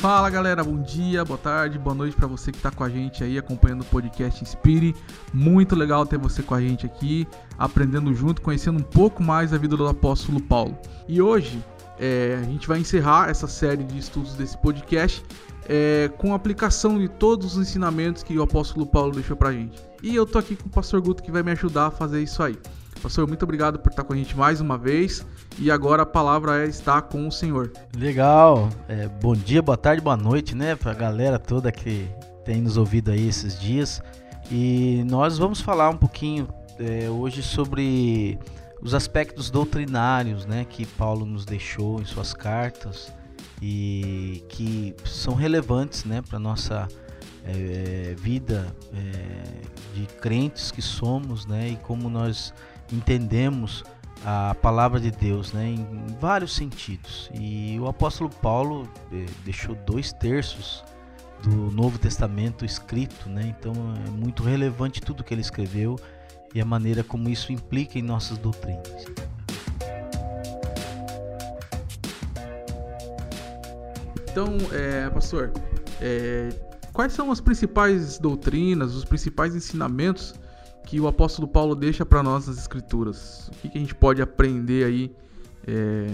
Fala galera, bom dia, boa tarde, boa noite para você que está com a gente aí acompanhando o podcast Inspire. Muito legal ter você com a gente aqui, aprendendo junto, conhecendo um pouco mais a vida do apóstolo Paulo. E hoje é, a gente vai encerrar essa série de estudos desse podcast é, com a aplicação de todos os ensinamentos que o apóstolo Paulo deixou pra gente. E eu tô aqui com o pastor Guto que vai me ajudar a fazer isso aí. Pastor, muito obrigado por estar com a gente mais uma vez. E agora a palavra é estar com o Senhor. Legal. É, bom dia, boa tarde, boa noite, né? Pra galera toda que tem nos ouvido aí esses dias. E nós vamos falar um pouquinho é, hoje sobre os aspectos doutrinários, né? Que Paulo nos deixou em suas cartas e que são relevantes, né? Para nossa é, vida é, de crentes que somos, né? E como nós entendemos a palavra de Deus né, em vários sentidos. E o apóstolo Paulo eh, deixou dois terços do Novo Testamento escrito, né, então é muito relevante tudo que ele escreveu e a maneira como isso implica em nossas doutrinas. Então, é, pastor, é, quais são as principais doutrinas, os principais ensinamentos que o apóstolo Paulo deixa para nós nas Escrituras? O que, que, a gente pode aprender aí é,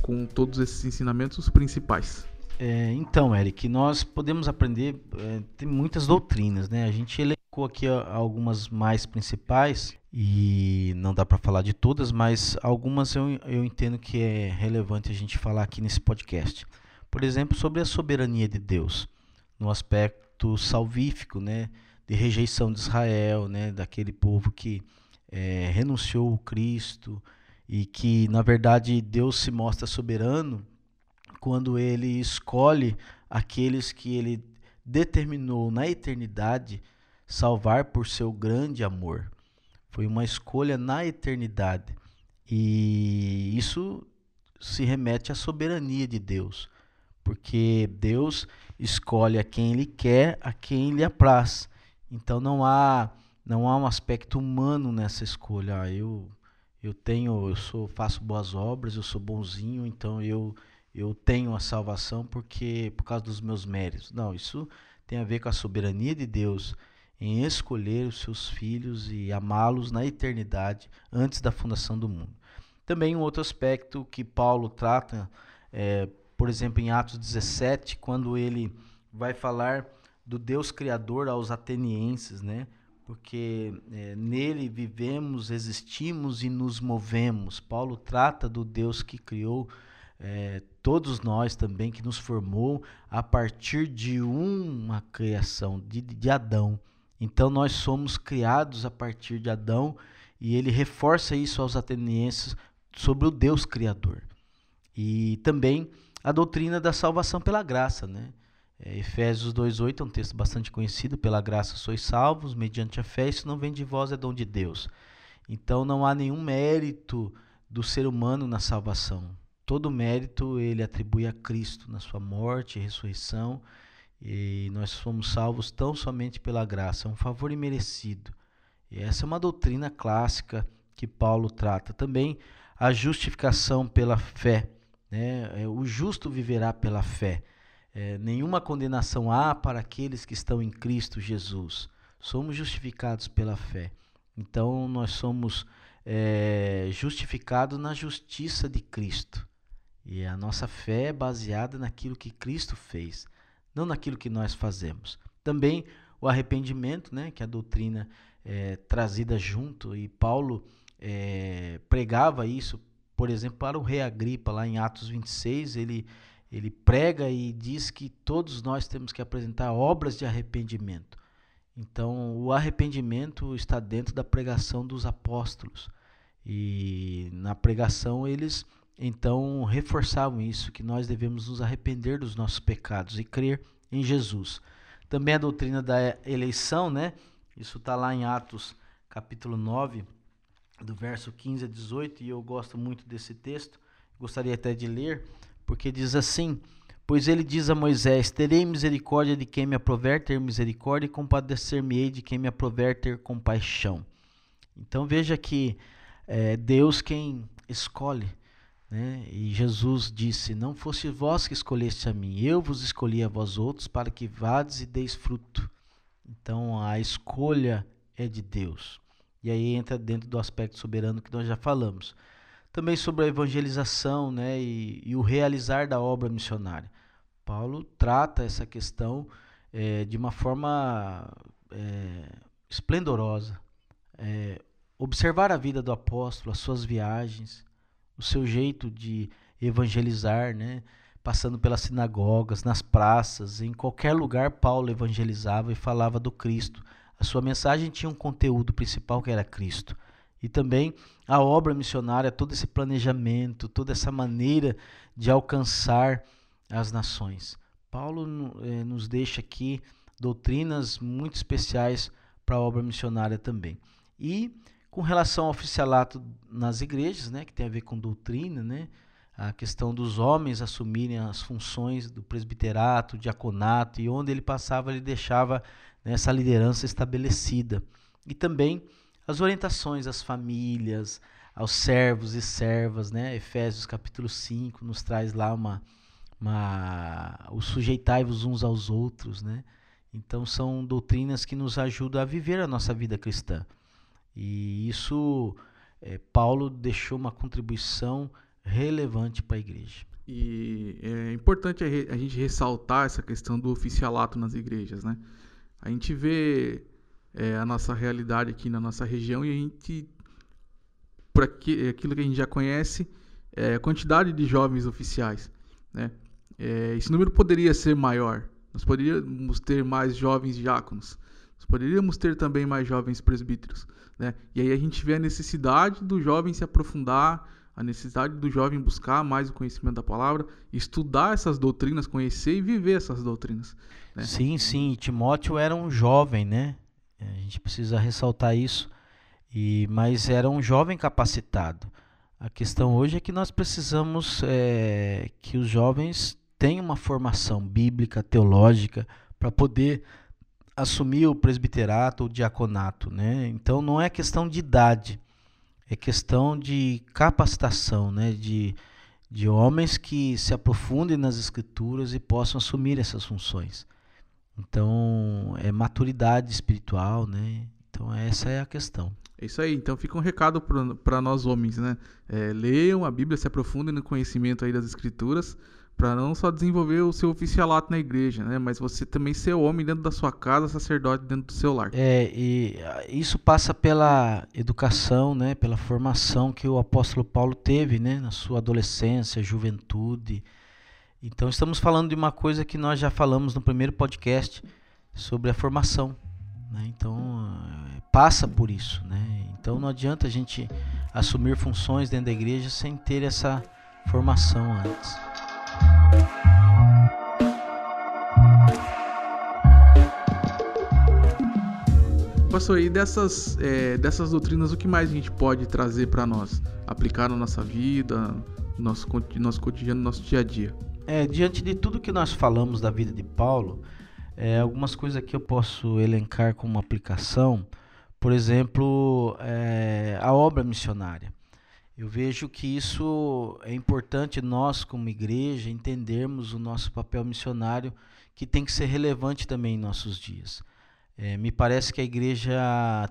com todos esses ensinamentos os principais? É, então, Eric, nós podemos aprender, é, tem muitas doutrinas, né? A gente elencou aqui algumas mais principais e não dá para falar de todas, mas algumas eu, eu entendo que é relevante a gente falar aqui nesse podcast. Por exemplo, sobre a soberania de Deus, no aspecto salvífico, né? De rejeição de Israel, né, daquele povo que é, renunciou o Cristo e que, na verdade, Deus se mostra soberano quando ele escolhe aqueles que ele determinou na eternidade salvar por seu grande amor. Foi uma escolha na eternidade. E isso se remete à soberania de Deus, porque Deus escolhe a quem ele quer, a quem lhe apraz. Então não há não há um aspecto humano nessa escolha. Ah, eu eu tenho, eu sou faço boas obras, eu sou bonzinho, então eu eu tenho a salvação porque por causa dos meus méritos. Não, isso tem a ver com a soberania de Deus em escolher os seus filhos e amá-los na eternidade antes da fundação do mundo. Também um outro aspecto que Paulo trata, é, por exemplo, em Atos 17, quando ele vai falar do Deus Criador aos atenienses, né? Porque é, nele vivemos, existimos e nos movemos. Paulo trata do Deus que criou é, todos nós também, que nos formou a partir de uma criação, de, de Adão. Então nós somos criados a partir de Adão e ele reforça isso aos atenienses sobre o Deus Criador. E também a doutrina da salvação pela graça, né? É, Efésios 2,8 é um texto bastante conhecido. Pela graça sois salvos, mediante a fé, isso não vem de vós, é dom de Deus. Então não há nenhum mérito do ser humano na salvação. Todo mérito ele atribui a Cristo na sua morte e ressurreição. E nós somos salvos tão somente pela graça, é um favor imerecido. E essa é uma doutrina clássica que Paulo trata. Também a justificação pela fé. Né? É, o justo viverá pela fé. É, nenhuma condenação há para aqueles que estão em Cristo Jesus. Somos justificados pela fé. Então, nós somos é, justificados na justiça de Cristo. E a nossa fé é baseada naquilo que Cristo fez, não naquilo que nós fazemos. Também o arrependimento, né, que a doutrina é trazida junto, e Paulo é, pregava isso, por exemplo, para o rei Agripa, lá em Atos 26, ele ele prega e diz que todos nós temos que apresentar obras de arrependimento. Então, o arrependimento está dentro da pregação dos apóstolos. E na pregação eles então reforçavam isso, que nós devemos nos arrepender dos nossos pecados e crer em Jesus. Também a doutrina da eleição, né? Isso está lá em Atos capítulo 9, do verso 15 a 18, e eu gosto muito desse texto. Gostaria até de ler porque diz assim: Pois ele diz a Moisés: Terei misericórdia de quem me aprover ter misericórdia, e compadecer-me-ei de quem me aprover ter compaixão. Então veja que é Deus quem escolhe Né? E Jesus disse: Não fosse vós que escolheste a mim, eu vos escolhi a vós outros para que vades e deis fruto. Então a escolha é de Deus. E aí entra dentro do aspecto soberano que nós já falamos. Também sobre a evangelização né, e, e o realizar da obra missionária. Paulo trata essa questão é, de uma forma é, esplendorosa. É, observar a vida do apóstolo, as suas viagens, o seu jeito de evangelizar, né? passando pelas sinagogas, nas praças, em qualquer lugar Paulo evangelizava e falava do Cristo. A sua mensagem tinha um conteúdo principal que era Cristo. E também a obra missionária, todo esse planejamento, toda essa maneira de alcançar as nações. Paulo eh, nos deixa aqui doutrinas muito especiais para a obra missionária também. E com relação ao oficialato nas igrejas, né, que tem a ver com doutrina, né, a questão dos homens assumirem as funções do presbiterato, diaconato, e onde ele passava, ele deixava né, essa liderança estabelecida. E também as orientações às famílias, aos servos e servas, né? Efésios capítulo 5 nos traz lá uma, uma o sujeitai-vos uns aos outros, né? Então são doutrinas que nos ajudam a viver a nossa vida cristã. E isso, é, Paulo deixou uma contribuição relevante para a igreja. E é importante a gente ressaltar essa questão do oficialato nas igrejas, né? A gente vê é, a nossa realidade aqui na nossa região e a gente, por aqui, aquilo que a gente já conhece, é a quantidade de jovens oficiais, né? É, esse número poderia ser maior. Nós poderíamos ter mais jovens diáconos. Nós poderíamos ter também mais jovens presbíteros. Né? E aí a gente vê a necessidade do jovem se aprofundar, a necessidade do jovem buscar mais o conhecimento da palavra, estudar essas doutrinas, conhecer e viver essas doutrinas. Né? Sim, sim. Timóteo era um jovem, né? A gente precisa ressaltar isso. E mas era um jovem capacitado. A questão hoje é que nós precisamos é, que os jovens tenham uma formação bíblica, teológica, para poder assumir o presbiterato ou diaconato, né? Então não é questão de idade, é questão de capacitação, né? De, de homens que se aprofundem nas escrituras e possam assumir essas funções. Então é maturidade espiritual, né? Então essa é a questão. É isso aí. Então fica um recado para nós homens, né? É, leiam a Bíblia, se aprofundem no conhecimento aí das escrituras para não só desenvolver o seu oficialato na igreja, né, mas você também ser homem dentro da sua casa, sacerdote dentro do seu lar. É, e ah, isso passa pela educação, né, pela formação que o apóstolo Paulo teve, né, na sua adolescência, juventude. Então estamos falando de uma coisa que nós já falamos no primeiro podcast sobre a formação, né? Então eh, passa por isso, né? Então não adianta a gente assumir funções dentro da igreja sem ter essa formação antes. Pastor, e dessas, é, dessas doutrinas, o que mais a gente pode trazer para nós? Aplicar na nossa vida, no nosso, nosso cotidiano, no nosso dia a dia? É, diante de tudo que nós falamos da vida de Paulo, é, algumas coisas que eu posso elencar como aplicação, por exemplo, é, a obra missionária. Eu vejo que isso é importante nós, como igreja, entendermos o nosso papel missionário, que tem que ser relevante também em nossos dias. É, me parece que a igreja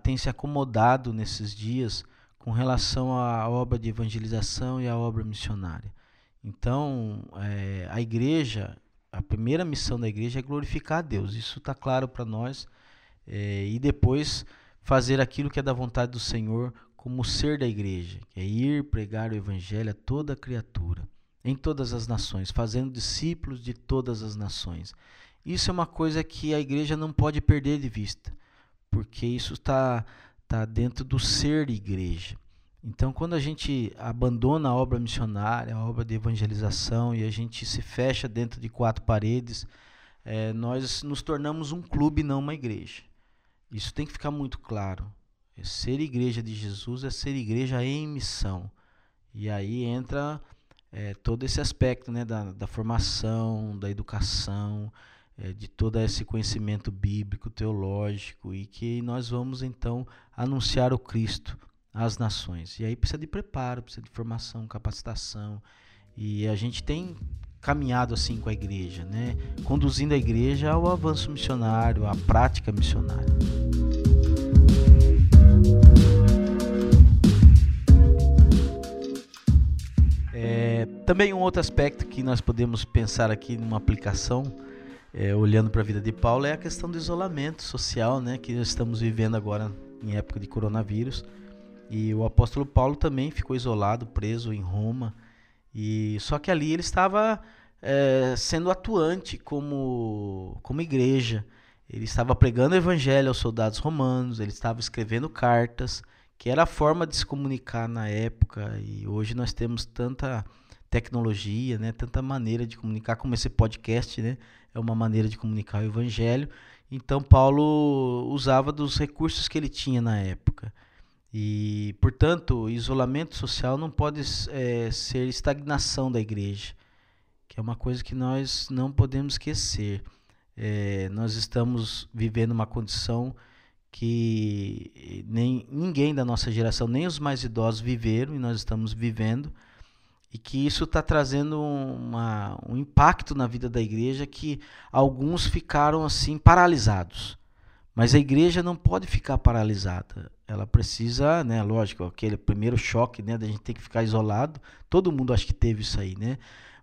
tem se acomodado nesses dias com relação à obra de evangelização e à obra missionária. Então, é, a igreja, a primeira missão da igreja é glorificar a Deus, isso está claro para nós, é, e depois fazer aquilo que é da vontade do Senhor como ser da igreja, que é ir pregar o evangelho a toda criatura, em todas as nações, fazendo discípulos de todas as nações. Isso é uma coisa que a igreja não pode perder de vista, porque isso está tá dentro do ser igreja. Então, quando a gente abandona a obra missionária, a obra de evangelização, e a gente se fecha dentro de quatro paredes, é, nós nos tornamos um clube, não uma igreja. Isso tem que ficar muito claro. Ser igreja de Jesus é ser igreja em missão. E aí entra é, todo esse aspecto né, da, da formação, da educação, é, de todo esse conhecimento bíblico, teológico, e que nós vamos então anunciar o Cristo às nações. E aí precisa de preparo, precisa de formação, capacitação. E a gente tem caminhado assim com a igreja, né? Conduzindo a igreja ao avanço missionário, à prática missionária. É, também um outro aspecto que nós podemos pensar aqui numa aplicação, é, olhando para a vida de Paulo, é a questão do isolamento social, né? Que estamos vivendo agora em época de coronavírus. E o apóstolo Paulo também ficou isolado, preso em Roma. E só que ali ele estava é, sendo atuante como, como igreja. Ele estava pregando o evangelho aos soldados romanos, ele estava escrevendo cartas, que era a forma de se comunicar na época. E hoje nós temos tanta tecnologia, né, tanta maneira de comunicar, como esse podcast né, é uma maneira de comunicar o evangelho. Então Paulo usava dos recursos que ele tinha na época. E, portanto, isolamento social não pode é, ser estagnação da igreja que é uma coisa que nós não podemos esquecer. É, nós estamos vivendo uma condição que nem ninguém da nossa geração, nem os mais idosos viveram e nós estamos vivendo, e que isso está trazendo uma, um impacto na vida da igreja que alguns ficaram assim paralisados. Mas a igreja não pode ficar paralisada. Ela precisa, né, lógico, aquele primeiro choque, né, da gente ter que ficar isolado. Todo mundo acho que teve isso aí, né?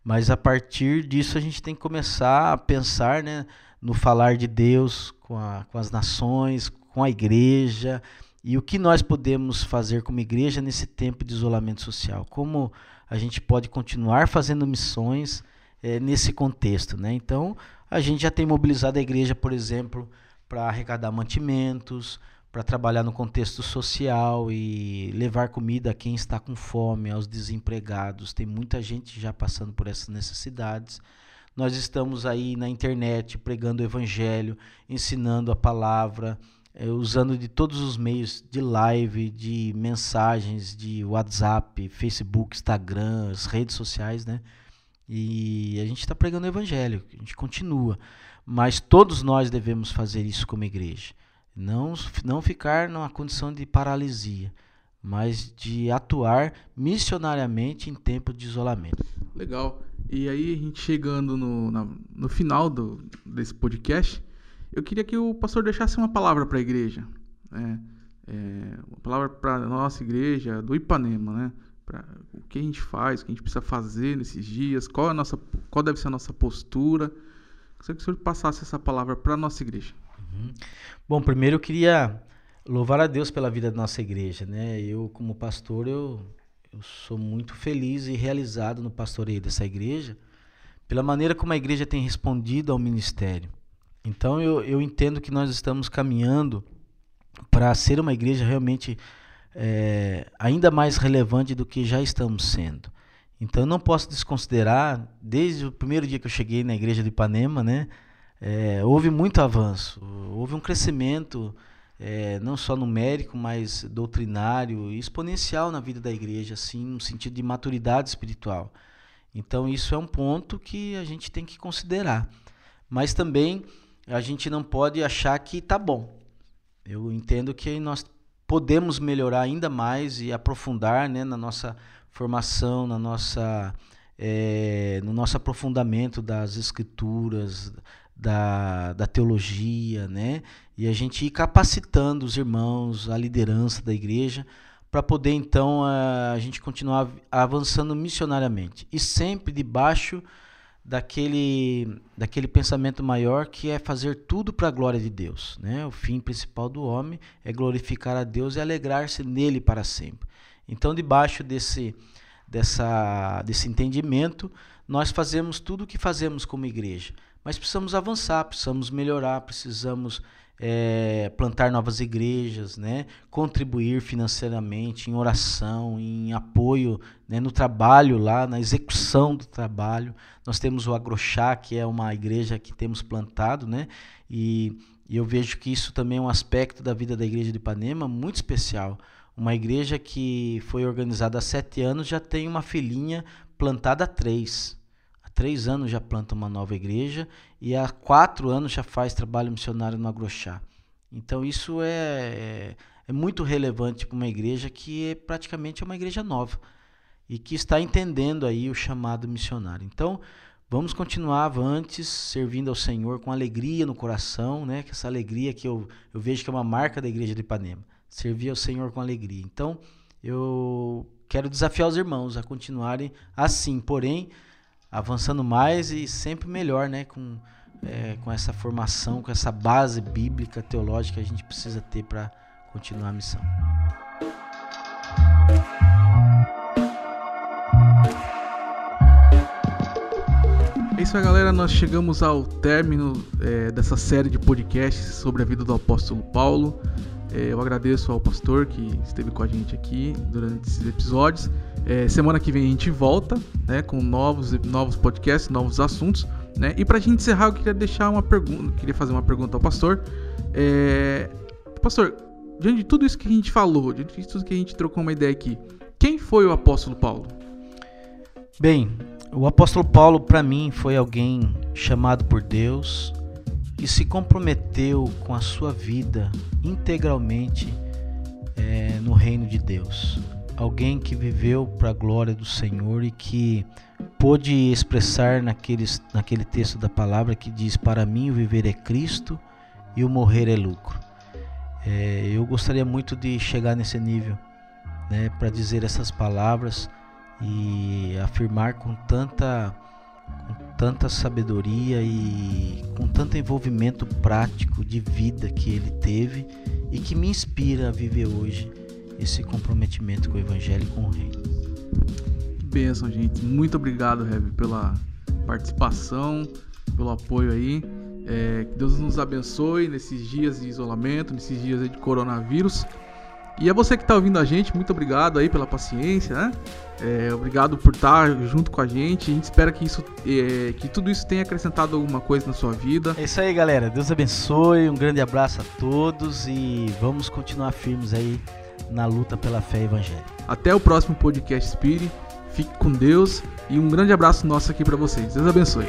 Mas a partir disso a gente tem que começar a pensar né, no falar de Deus com, a, com as nações, com a igreja e o que nós podemos fazer como igreja nesse tempo de isolamento social. Como a gente pode continuar fazendo missões é, nesse contexto. Né? Então, a gente já tem mobilizado a igreja, por exemplo, para arrecadar mantimentos, para trabalhar no contexto social e levar comida a quem está com fome, aos desempregados. Tem muita gente já passando por essas necessidades. Nós estamos aí na internet pregando o evangelho, ensinando a palavra, eh, usando de todos os meios de live, de mensagens, de WhatsApp, Facebook, Instagram, as redes sociais, né? E a gente está pregando o evangelho, a gente continua. Mas todos nós devemos fazer isso como igreja. Não, não ficar numa condição de paralisia, mas de atuar missionariamente em tempo de isolamento. Legal. E aí, a gente chegando no, na, no final do, desse podcast, eu queria que o pastor deixasse uma palavra para a igreja. Né? É, uma palavra para a nossa igreja do Ipanema, né? Pra, o que a gente faz, o que a gente precisa fazer nesses dias, qual, é a nossa, qual deve ser a nossa postura. Gostaria que o senhor passasse essa palavra para a nossa igreja. Uhum. Bom, primeiro eu queria louvar a Deus pela vida da nossa igreja, né? Eu como pastor eu, eu sou muito feliz e realizado no pastoreio dessa igreja pela maneira como a igreja tem respondido ao ministério. Então eu, eu entendo que nós estamos caminhando para ser uma igreja realmente é, ainda mais relevante do que já estamos sendo. Então eu não posso desconsiderar, desde o primeiro dia que eu cheguei na igreja de Ipanema, né? É, houve muito avanço, houve um crescimento é, não só numérico, mas doutrinário e exponencial na vida da igreja, assim, no sentido de maturidade espiritual. Então isso é um ponto que a gente tem que considerar. Mas também a gente não pode achar que está bom. Eu entendo que nós podemos melhorar ainda mais e aprofundar né, na nossa formação, na nossa, é, no nosso aprofundamento das escrituras, da, da teologia, né? E a gente ir capacitando os irmãos, a liderança da igreja, para poder então a, a gente continuar avançando missionariamente. E sempre debaixo daquele, daquele pensamento maior que é fazer tudo para a glória de Deus. Né? O fim principal do homem é glorificar a Deus e alegrar-se nele para sempre. Então, debaixo desse, dessa, desse entendimento, nós fazemos tudo o que fazemos como igreja. Mas precisamos avançar, precisamos melhorar, precisamos é, plantar novas igrejas, né? contribuir financeiramente, em oração, em apoio né? no trabalho lá, na execução do trabalho. Nós temos o Agrochá, que é uma igreja que temos plantado, né? e, e eu vejo que isso também é um aspecto da vida da igreja de Ipanema muito especial. Uma igreja que foi organizada há sete anos já tem uma filhinha plantada há três três anos já planta uma nova igreja e há quatro anos já faz trabalho missionário no Agrochá. Então isso é, é, é muito relevante para uma igreja que é praticamente uma igreja nova e que está entendendo aí o chamado missionário. Então, vamos continuar avantes, servindo ao Senhor com alegria no coração, né? Que essa alegria que eu, eu vejo que é uma marca da igreja de Ipanema. Servir ao Senhor com alegria. Então, eu quero desafiar os irmãos a continuarem assim, porém, avançando mais e sempre melhor, né? Com, é, com essa formação, com essa base bíblica, teológica que a gente precisa ter para continuar a missão. É isso aí, galera. Nós chegamos ao término é, dessa série de podcasts sobre a vida do apóstolo Paulo. É, eu agradeço ao pastor que esteve com a gente aqui durante esses episódios. É, semana que vem a gente volta né, com novos, novos podcasts, novos assuntos. Né? E para a gente encerrar, eu queria deixar uma pergunta, queria fazer uma pergunta ao pastor. É, pastor, diante de tudo isso que a gente falou, diante de tudo que a gente trocou uma ideia aqui, quem foi o apóstolo Paulo? Bem, o apóstolo Paulo para mim foi alguém chamado por Deus, que se comprometeu com a sua vida integralmente é, no reino de Deus. Alguém que viveu para a glória do Senhor e que pôde expressar naqueles, naquele texto da palavra que diz: Para mim o viver é Cristo e o morrer é lucro. É, eu gostaria muito de chegar nesse nível, né, para dizer essas palavras e afirmar com tanta com tanta sabedoria e com tanto envolvimento prático de vida que ele teve e que me inspira a viver hoje esse comprometimento com o Evangelho e com o Reino. Que bênção, gente. Muito obrigado, Rev, pela participação, pelo apoio aí. É, que Deus nos abençoe nesses dias de isolamento, nesses dias de coronavírus. E é você que está ouvindo a gente, muito obrigado aí pela paciência, né? É, obrigado por estar junto com a gente. A gente espera que, isso, é, que tudo isso tenha acrescentado alguma coisa na sua vida. É isso aí, galera. Deus abençoe. Um grande abraço a todos e vamos continuar firmes aí na luta pela fé evangélica. Até o próximo podcast Spirit. Fique com Deus e um grande abraço nosso aqui para vocês. Deus abençoe.